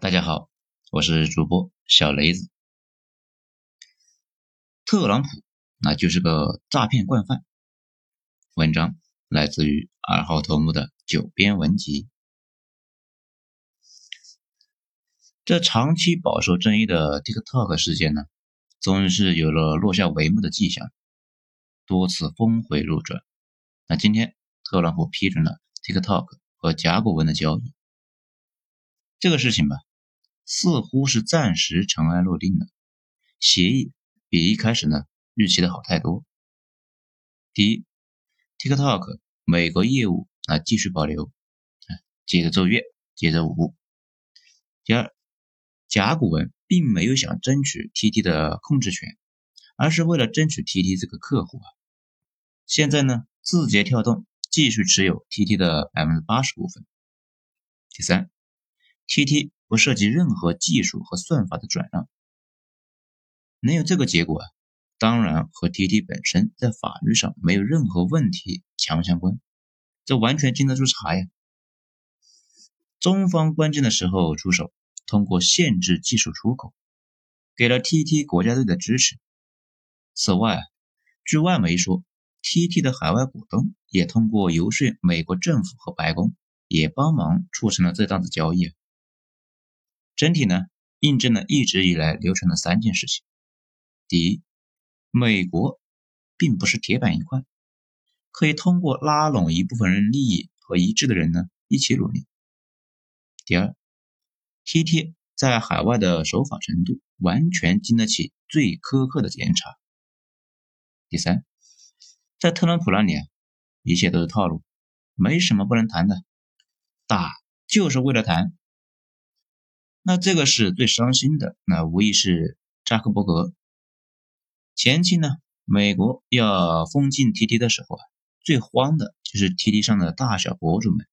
大家好，我是主播小雷子。特朗普那就是个诈骗惯犯。文章来自于二号头目的九编文集。这长期饱受争议的 TikTok 事件呢，终于是有了落下帷幕的迹象，多次峰回路转。那今天特朗普批准了 TikTok 和甲骨文的交易。这个事情吧，似乎是暂时尘埃落定了，协议比一开始呢预期的好太多。第一，TikTok 美国业务啊继续保留，接着奏乐，接着舞。第二，甲骨文并没有想争取 TT 的控制权，而是为了争取 TT 这个客户啊。现在呢，字节跳动继续持有 TT 的百分之八十股份。第三。TT 不涉及任何技术和算法的转让，能有这个结果，当然和 TT 本身在法律上没有任何问题强相关，这完全经得住查呀。中方关键的时候出手，通过限制技术出口，给了 TT 国家队的支持。此外，据外媒说，TT 的海外股东也通过游说美国政府和白宫，也帮忙促成了这档子交易。整体呢，印证了一直以来流传的三件事情：第一，美国并不是铁板一块，可以通过拉拢一部分人利益和一致的人呢一起努力；第二，TT 在海外的守法程度完全经得起最苛刻的检查；第三，在特朗普那里啊，一切都是套路，没什么不能谈的，打就是为了谈。那这个是最伤心的，那无疑是扎克伯格。前期呢，美国要封禁 TT 的时候啊，最慌的就是 TT 上的大小博主们。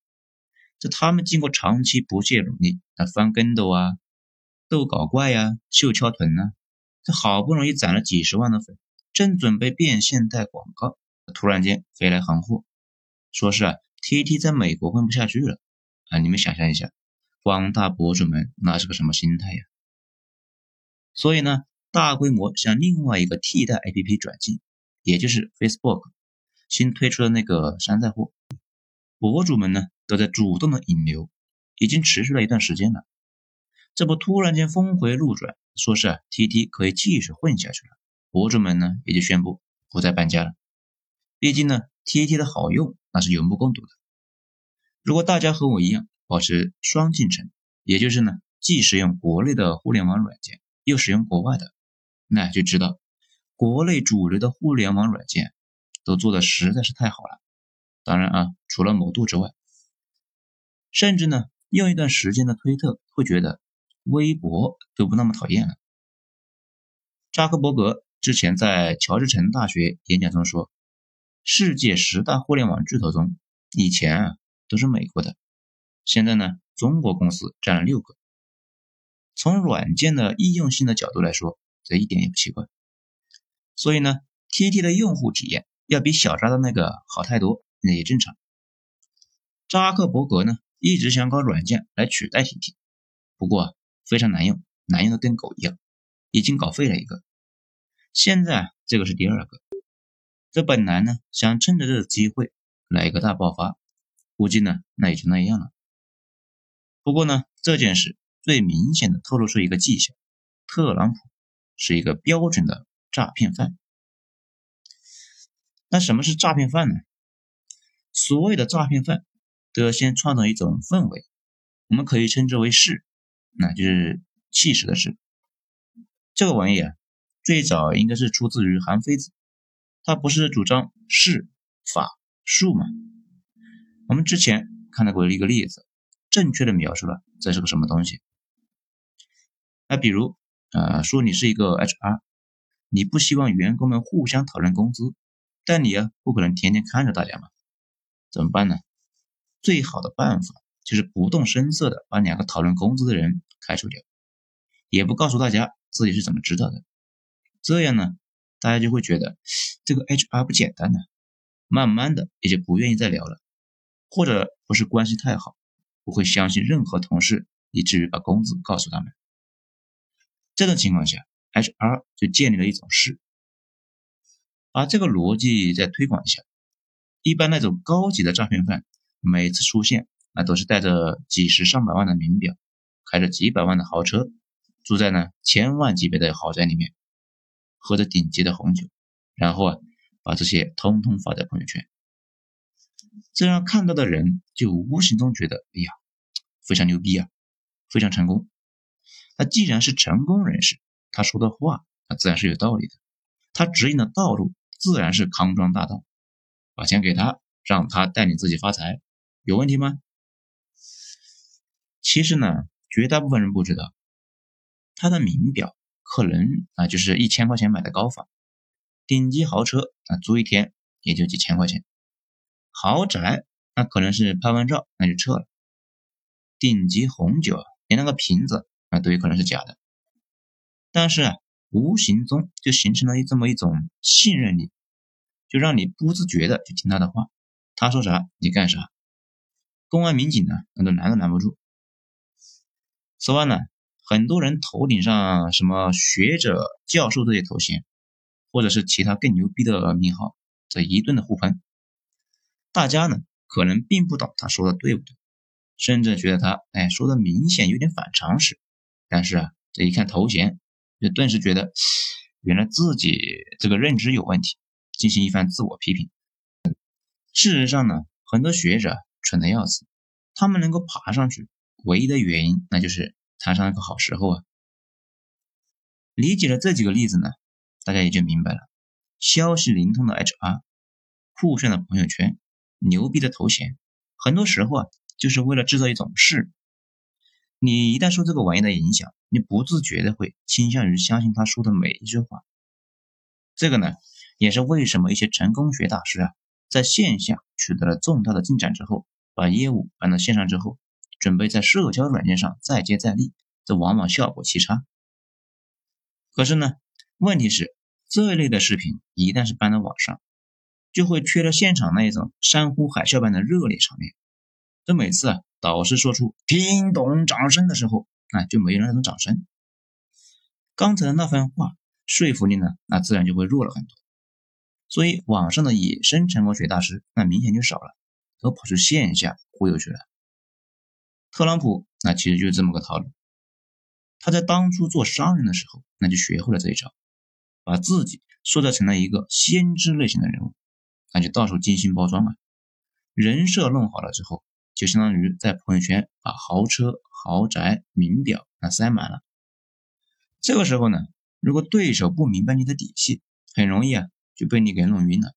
这他们经过长期不懈努力，那翻跟斗啊，斗搞怪呀，秀翘臀啊，这好不容易攒了几十万的粉，正准备变现带广告，突然间飞来横祸，说是啊，TT 在美国混不下去了啊！你们想象一下。广大博主们那是个什么心态呀？所以呢，大规模向另外一个替代 APP 转进，也就是 Facebook 新推出的那个山寨货。博主们呢都在主动的引流，已经持续了一段时间了。这不突然间峰回路转，说是啊 TT 可以继续混下去了，博主们呢也就宣布不再搬家了。毕竟呢，TT 的好用那是有目共睹的。如果大家和我一样，保持双进程，也就是呢，既使用国内的互联网软件，又使用国外的，那就知道国内主流的互联网软件都做的实在是太好了。当然啊，除了某度之外，甚至呢，用一段时间的推特会觉得微博都不那么讨厌了。扎克伯格之前在乔治城大学演讲中说，世界十大互联网巨头中，以前啊都是美国的。现在呢，中国公司占了六个。从软件的易用性的角度来说，这一点也不奇怪。所以呢，TT 的用户体验要比小扎的那个好太多，那也正常。扎克伯格呢，一直想搞软件来取代 TT，不过非常难用，难用的跟狗一样，已经搞废了一个。现在这个是第二个。这本来呢，想趁着这个机会来一个大爆发，估计呢，那也就那样了。不过呢，这件事最明显的透露出一个迹象：特朗普是一个标准的诈骗犯。那什么是诈骗犯呢？所谓的诈骗犯都要先创造一种氛围，我们可以称之为势，那就是气势的势。这个玩意啊，最早应该是出自于韩非子，他不是主张势法术吗？我们之前看到过一个例子。正确的描述了这是个什么东西。那比如，呃，说你是一个 HR，你不希望员工们互相讨论工资，但你啊不可能天天看着大家嘛，怎么办呢？最好的办法就是不动声色的把两个讨论工资的人开除掉，也不告诉大家自己是怎么知道的。这样呢，大家就会觉得这个 HR 不简单呢，慢慢的也就不愿意再聊了，或者不是关系太好。不会相信任何同事以至于把工资告诉他们。这种情况下，HR 就建立了一种事。把这个逻辑再推广一下，一般那种高级的诈骗犯，每次出现，那都是带着几十上百万的名表，开着几百万的豪车，住在呢千万级别的豪宅里面，喝着顶级的红酒，然后啊，把这些通通发在朋友圈，这让看到的人就无形中觉得，哎呀，非常牛逼啊，非常成功。那既然是成功人士，他说的话，那自然是有道理的，他指引的道路。自然是康庄大道，把钱给他，让他带领自己发财，有问题吗？其实呢，绝大部分人不知道，他的名表可能啊就是一千块钱买的高仿，顶级豪车啊租一天也就几千块钱，豪宅那可能是拍完照那就撤了，顶级红酒连那个瓶子啊都有可能是假的，但是啊。无形中就形成了这么一种信任力，就让你不自觉的去听他的话，他说啥你干啥。公安民警呢，那都拦都拦不住。此外呢，很多人头顶上什么学者、教授这些头衔，或者是其他更牛逼的名号，这一顿的互喷。大家呢，可能并不懂他说的对不对，甚至觉得他哎说的明显有点反常识。但是啊，这一看头衔。就顿时觉得，原来自己这个认知有问题，进行一番自我批评。事实上呢，很多学者蠢的要死，他们能够爬上去，唯一的原因那就是摊上一个好时候啊。理解了这几个例子呢，大家也就明白了，消息灵通的 HR，酷炫的朋友圈，牛逼的头衔，很多时候啊，就是为了制造一种势。你一旦受这个玩意的影响，你不自觉的会倾向于相信他说的每一句话。这个呢，也是为什么一些成功学大师啊，在线下取得了重大的进展之后，把业务搬到线上之后，准备在社交软件上再接再厉，这往往效果奇差。可是呢，问题是这一类的视频一旦是搬到网上，就会缺了现场那一种山呼海啸般的热烈场面。这每次啊。导师说出“听懂掌声”的时候，啊，就没有那种掌声。刚才的那番话说服力呢，那自然就会弱了很多。所以网上的野生成功学大师，那明显就少了，都跑去线下忽悠去了。特朗普那其实就是这么个套路。他在当初做商人的时候，那就学会了这一招，把自己塑造成了一个先知类型的人物，那就到处精心包装啊，人设弄好了之后。就相当于在朋友圈把豪车、豪宅、名表那塞满了。这个时候呢，如果对手不明白你的底细，很容易啊就被你给弄晕了。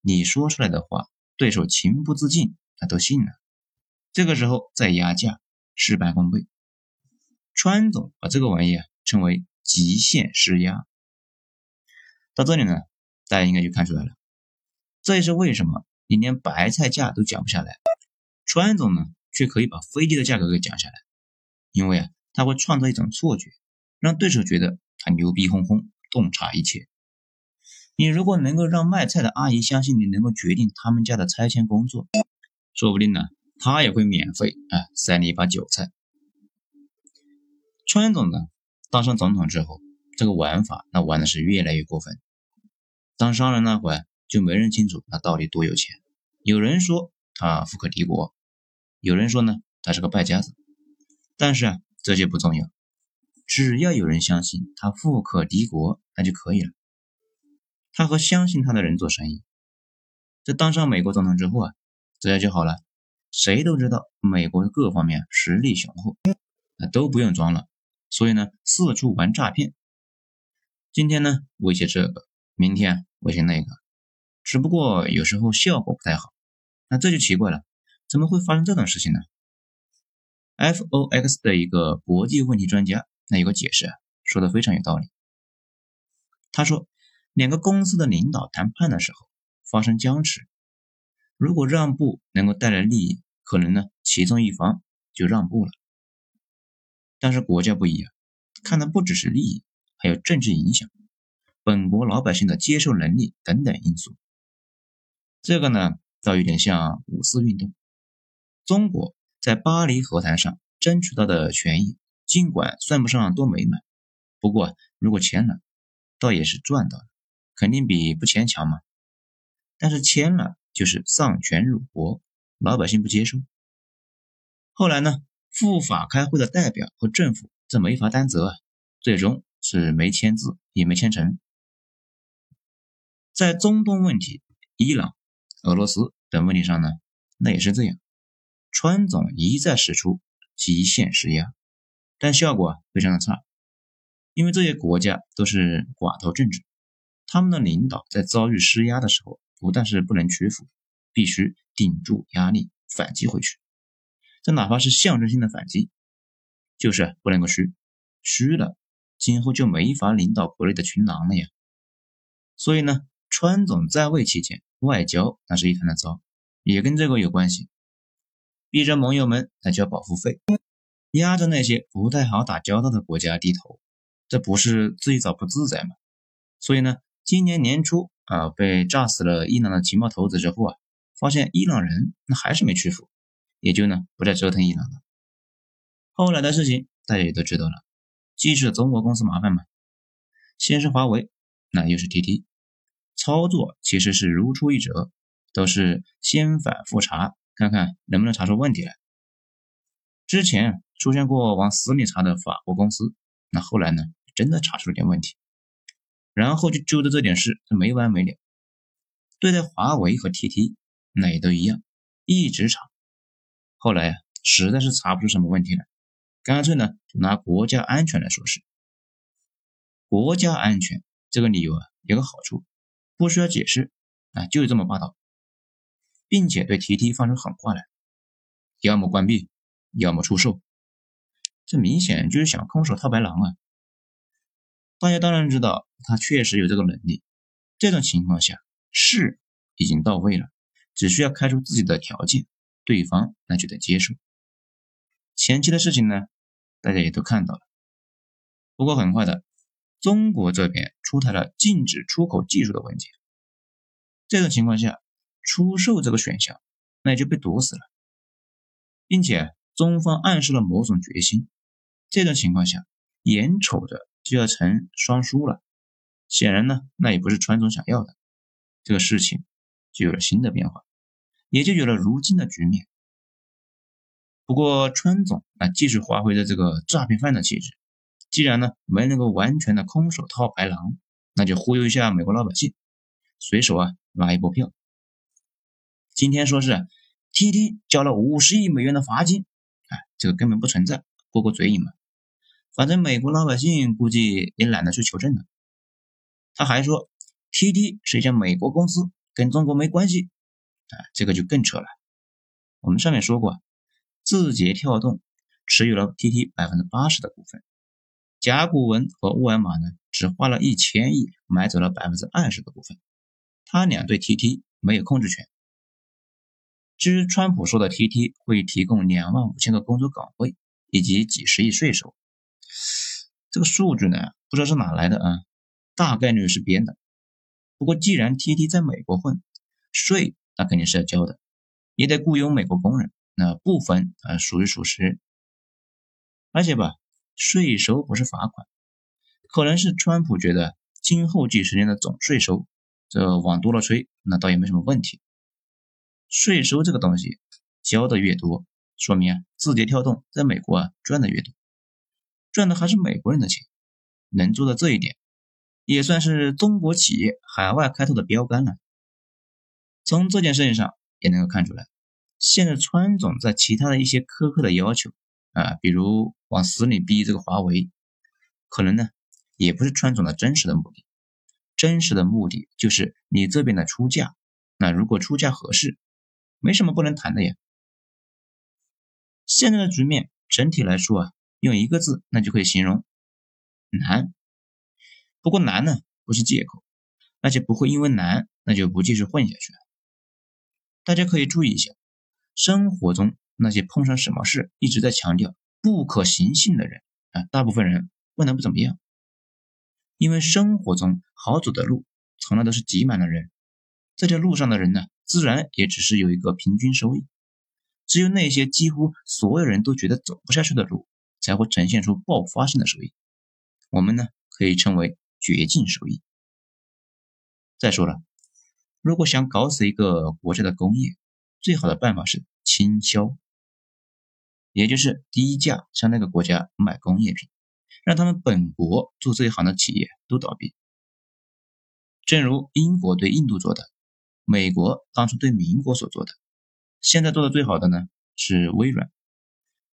你说出来的话，对手情不自禁他都信了。这个时候再压价，事半功倍。川总把这个玩意啊称为极限施压。到这里呢，大家应该就看出来了，这也是为什么你连白菜价都讲不下来。川总呢，却可以把飞机的价格给讲下来，因为啊，他会创造一种错觉，让对手觉得他牛逼哄哄，洞察一切。你如果能够让卖菜的阿姨相信你能够决定他们家的拆迁工作，说不定呢，他也会免费啊塞你一把韭菜。川总呢，当上总统之后，这个玩法那玩的是越来越过分。当商人那会儿，就没人清楚他到底多有钱。有人说他富可敌国。有人说呢，他是个败家子，但是啊，这些不重要，只要有人相信他富可敌国，那就可以了。他和相信他的人做生意，这当上美国总统之后啊，这样就好了。谁都知道美国各方面实力雄厚，那都不用装了。所以呢，四处玩诈骗。今天呢威胁这个，明天威胁那个，只不过有时候效果不太好。那这就奇怪了。怎么会发生这种事情呢？FOX 的一个国际问题专家，那有个解释啊，说的非常有道理。他说，两个公司的领导谈判的时候发生僵持，如果让步能够带来利益，可能呢其中一方就让步了。但是国家不一样，看的不只是利益，还有政治影响、本国老百姓的接受能力等等因素。这个呢，倒有点像五四运动。中国在巴黎和谈上争取到的权益，尽管算不上多美满，不过如果签了，倒也是赚到了，肯定比不签强嘛。但是签了就是丧权辱国，老百姓不接受。后来呢，赴法开会的代表和政府这没法担责，最终是没签字，也没签成。在中东问题、伊朗、俄罗斯等问题上呢，那也是这样。川总一再使出极限施压，但效果非常的差，因为这些国家都是寡头政治，他们的领导在遭遇施压的时候，不但是不能屈服，必须顶住压力反击回去。这哪怕是象征性的反击，就是不能够虚，虚了，今后就没法领导国内的群狼了呀。所以呢。川总在位期间，外交那是一团的糟，也跟这个有关系。逼着盟友们来交保护费，压着那些不太好打交道的国家低头，这不是自己找不自在吗？所以呢，今年年初啊，被炸死了伊朗的情报头子之后啊，发现伊朗人那还是没屈服，也就呢不再折腾伊朗了。后来的事情大家也都知道了，既是中国公司麻烦嘛，先是华为，那又是 TT。操作其实是如出一辙，都是先反复查，看看能不能查出问题来。之前出现过往死里查的法国公司，那后来呢，真的查出了点问题，然后就揪着这点事，没完没了。对待华为和 TT，那也都一样，一直查。后来啊，实在是查不出什么问题来，干脆呢，就拿国家安全来说事。国家安全这个理由啊，有个好处。不需要解释啊，就是这么霸道，并且对 TT 放出狠话来，要么关闭，要么出售，这明显就是想空手套白狼啊！大家当然知道他确实有这个能力，这种情况下是已经到位了，只需要开出自己的条件，对方那就得接受。前期的事情呢，大家也都看到了，不过很快的。中国这边出台了禁止出口技术的文件，这种情况下，出售这个选项那也就被堵死了，并且中方暗示了某种决心，这种情况下，眼瞅着就要成双输了，显然呢，那也不是川总想要的，这个事情就有了新的变化，也就有了如今的局面。不过川总啊，继续发挥着这个诈骗犯的气质。既然呢没能够完全的空手套白狼，那就忽悠一下美国老百姓，随手啊拉一波票。今天说是 TT 交了五十亿美元的罚金，哎，这个根本不存在，过过嘴瘾嘛。反正美国老百姓估计也懒得去求证了。他还说 TT 是一家美国公司，跟中国没关系，啊，这个就更扯了。我们上面说过，字节跳动持有了 TT 百分之八十的股份。甲骨文和沃尔玛呢，只花了一千亿买走了百分之二十的股份，他俩对 TT 没有控制权。至于川普说的 TT 会提供两万五千个工作岗位以及几十亿税收，这个数据呢，不知道是哪来的啊，大概率是编的。不过既然 TT 在美国混，税那肯定是要交的，也得雇佣美国工人，那部分啊属于属实，而且吧。税收不是罚款，可能是川普觉得今后几十年的总税收，这往多了吹，那倒也没什么问题。税收这个东西交的越多，说明啊，字节跳动在美国啊赚的越多，赚的还是美国人的钱。能做到这一点，也算是中国企业海外开拓的标杆了。从这件事情上也能够看出来，现在川总在其他的一些苛刻的要求。啊，比如往死里逼这个华为，可能呢也不是川总的真实的目的，真实的目的就是你这边的出价，那如果出价合适，没什么不能谈的呀。现在的局面整体来说啊，用一个字那就可以形容难。不过难呢不是借口，而且不会因为难那就不继续混下去了。大家可以注意一下，生活中。那些碰上什么事一直在强调不可行性的人啊，大部分人混得不怎么样。因为生活中好走的路从来都是挤满了人，在这路上的人呢，自然也只是有一个平均收益。只有那些几乎所有人都觉得走不下去的路，才会呈现出爆发性的收益。我们呢，可以称为绝境收益。再说了，如果想搞死一个国家的工业，最好的办法是倾销，也就是低价向那个国家买工业品，让他们本国做这一行的企业都倒闭。正如英国对印度做的，美国当初对民国所做的。现在做的最好的呢是微软，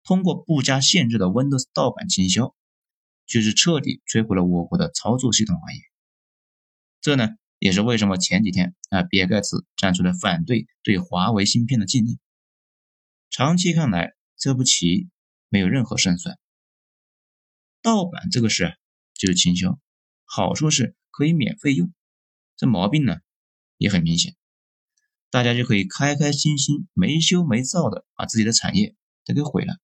通过不加限制的 Windows 盗版倾销，就是彻底摧毁了我国的操作系统行业。这呢也是为什么前几天啊，比尔盖茨站出来反对对华为芯片的禁令。长期看来，这步棋没有任何胜算。盗版这个事，就是倾销，好处是可以免费用，这毛病呢也很明显。大家就可以开开心心、没羞没臊的把自己的产业都给毁了。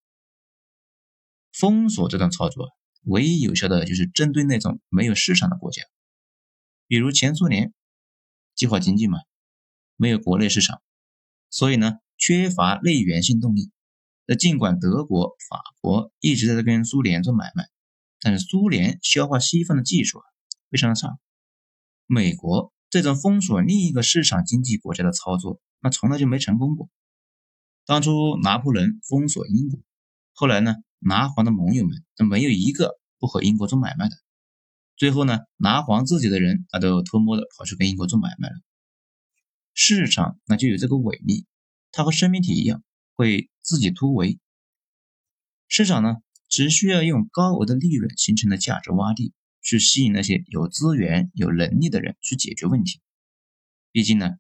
封锁这种操作，唯一有效的就是针对那种没有市场的国家，比如前苏联，计划经济嘛，没有国内市场，所以呢缺乏内源性动力。那尽管德国、法国一直在这跟苏联做买卖，但是苏联消化西方的技术啊非常的差，美国。这种封锁另一个市场经济国家的操作，那从来就没成功过。当初拿破仑封锁英国，后来呢，拿黄的盟友们那没有一个不和英国做买卖的。最后呢，拿黄自己的人那都偷摸的跑去跟英国做买卖了。市场那就有这个伟力，它和生命体一样，会自己突围。市场呢，只需要用高额的利润形成的价值洼地。去吸引那些有资源、有能力的人去解决问题。毕竟呢，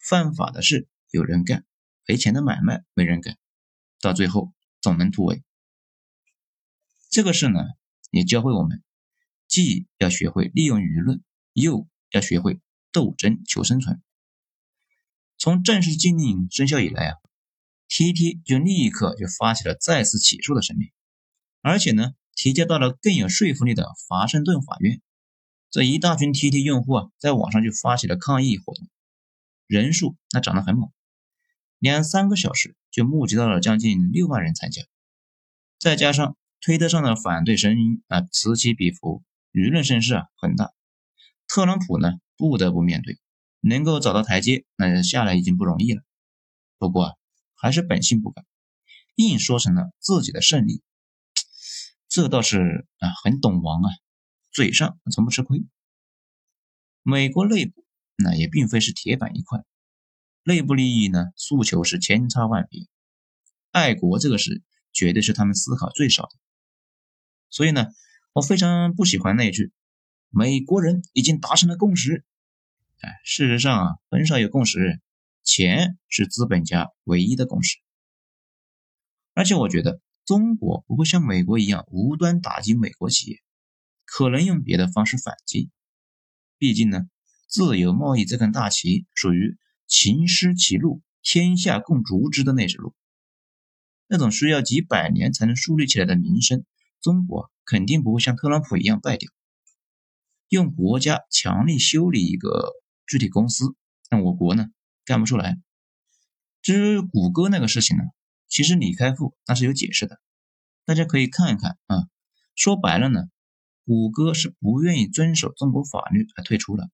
犯法的事有人干，赔钱的买卖没人干，到最后总能突围。这个事呢，也教会我们，既要学会利用舆论，又要学会斗争求生存。从正式禁令生效以来啊，TT 就立刻就发起了再次起诉的声明，而且呢。提交到了更有说服力的华盛顿法院，这一大群 TT 用户啊，在网上就发起了抗议活动，人数那涨得很猛，两三个小时就募集到了将近六万人参加，再加上推特上的反对声音啊此起彼伏，舆论声势啊很大，特朗普呢不得不面对，能够找到台阶，那下来已经不容易了，不过啊还是本性不改，硬说成了自己的胜利。这倒是啊，很懂王啊，嘴上从不吃亏。美国内部那也并非是铁板一块，内部利益呢诉求是千差万别，爱国这个事绝对是他们思考最少的。所以呢，我非常不喜欢那句“美国人已经达成了共识”。哎，事实上啊，很少有共识，钱是资本家唯一的共识。而且我觉得。中国不会像美国一样无端打击美国企业，可能用别的方式反击。毕竟呢，自由贸易这根大旗属于秦失其路，天下共逐之的那只路。那种需要几百年才能树立起来的名声，中国肯定不会像特朗普一样败掉。用国家强力修理一个具体公司，那我国呢干不出来。至于谷歌那个事情呢？其实李开复那是有解释的，大家可以看一看啊。说白了呢，谷歌是不愿意遵守中国法律而退出了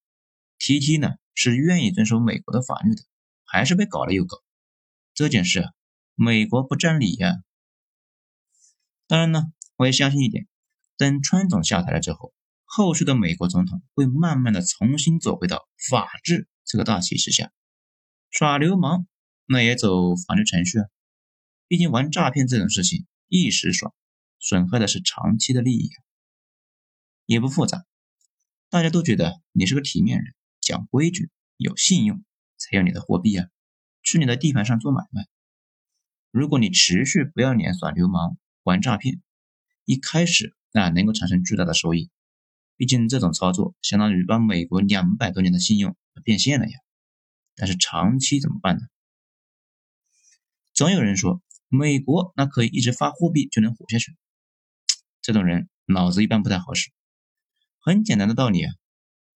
，TT 呢是愿意遵守美国的法律的，还是被搞了又搞。这件事啊，美国不占理呀。当然呢，我也相信一点，等川总下台了之后，后续的美国总统会慢慢的重新走回到法治这个大旗之下，耍流氓那也走法律程序啊。毕竟玩诈骗这种事情一时爽，损害的是长期的利益。也不复杂，大家都觉得你是个体面人，讲规矩，有信用，才有你的货币啊，去你的地盘上做买卖。如果你持续不要脸耍流氓玩诈骗，一开始那能够产生巨大的收益，毕竟这种操作相当于把美国两百多年的信用变现了呀。但是长期怎么办呢？总有人说。美国那可以一直发货币就能活下去，这种人脑子一般不太好使。很简单的道理啊，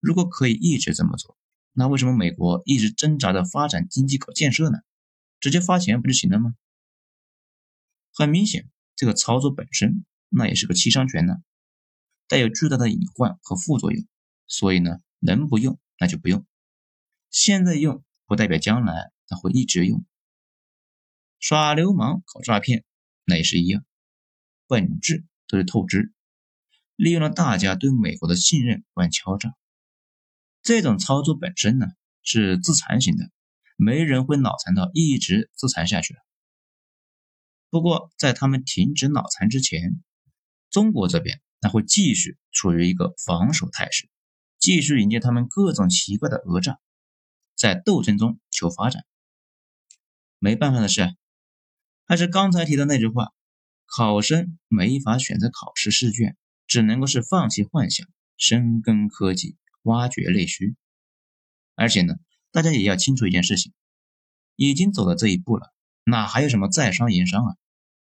如果可以一直这么做，那为什么美国一直挣扎着发展经济搞建设呢？直接发钱不就行了吗？很明显，这个操作本身那也是个七伤拳呢，带有巨大的隐患和副作用，所以呢，能不用那就不用。现在用不代表将来他会一直用。耍流氓搞诈骗那也是一样，本质都是透支，利用了大家对美国的信任玩敲诈。这种操作本身呢是自残型的，没人会脑残到一直自残下去了。不过在他们停止脑残之前，中国这边那会继续处于一个防守态势，继续迎接他们各种奇怪的讹诈。在斗争中求发展，没办法的是，还是刚才提的那句话：考生没法选择考试试卷，只能够是放弃幻想，深耕科技，挖掘内需。而且呢，大家也要清楚一件事情：已经走到这一步了，哪还有什么在商言商啊？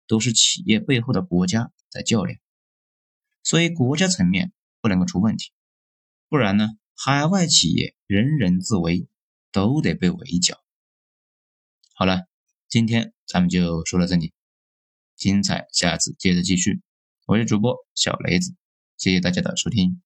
都是企业背后的国家在较量，所以国家层面不能够出问题，不然呢，海外企业人人自危。都得被围剿。好了，今天咱们就说到这里，精彩下次接着继续。我是主播小雷子，谢谢大家的收听。